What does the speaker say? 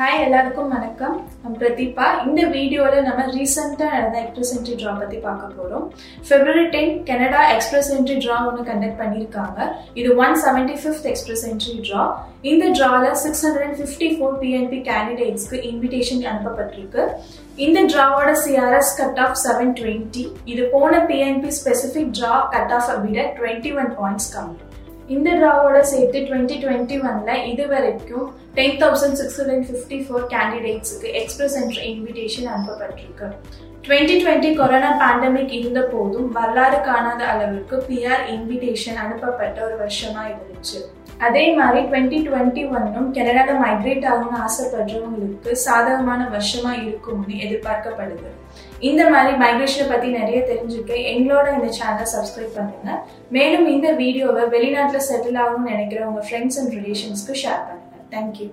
Hi எல்லாருக்கும் வணக்கம். நான் பிரதீபா. இந்த வீடியோவில் நம்ம ரீசெண்டாக நடந்த எக்ஸ்பிரஸ் என்ட்ரி ட்ரா பற்றி பார்க்க போகிறோம் February ten Canada Express Entry draw ஒன்று கண்டக்ட் பண்ணியிருக்காங்க இது one seventy fifth Express Entry draw இந்த ட்ராவில் six hundred and fifty four PNP கேண்டிடேட்ஸ்க்கு invitation அனுப்பப்பட்டிருக்கு. இந்த ட்ராவோட CRS cut off seven twenty இது போன PNP specific draw cut off விட டுவெண்ட்டி ஒன் பாயிண்ட்ஸ் கம்மி. இந்த ட்ராவோட சேர்த்து டுவெண்ட்டி டுவெண்ட்டி ஒன்ல இது வரைக்கும் ten thousand six hundred fifty four கேண்டிடேட்ஸுக்கு Express என்ற இன்விடேஷன் அனுப்பப்பட்டிருக்கு. டுவெண்ட்டி டுவெண்ட்டி கொரோனா பேண்டமிக் இருந்த போதும் வரலாறு காணாத அளவிற்கு பிஆர் இன்விடேஷன் அனுப்பப்பட்ட ஒரு வருஷமா இருந்துச்சு. அதே மாதிரி டுவெண்ட்டி டுவெண்ட்டி ஒன்னும் கனடாவில் மைக்ரேட் ஆகணும்னு ஆசைப்படுறவங்களுக்கு சாதகமான வருஷமா இருக்கும்னு எதிர்பார்க்கப்படுது. இந்த மாதிரி மைக்ரேஷனை பத்தி நிறைய தெரிஞ்சுக்க எங்களோட இந்த சேனலை சப்ஸ்கிரைப் பண்ணுங்க. மேலும் இந்த வீடியோவை வெளிநாட்டில் செட்டில் ஆகணும்னு நினைக்கிற உங்க ஃப்ரெண்ட்ஸ் அண்ட் ரிலேஷன்ஸ்க்கு ஷேர் பண்ணுங்க. Thank you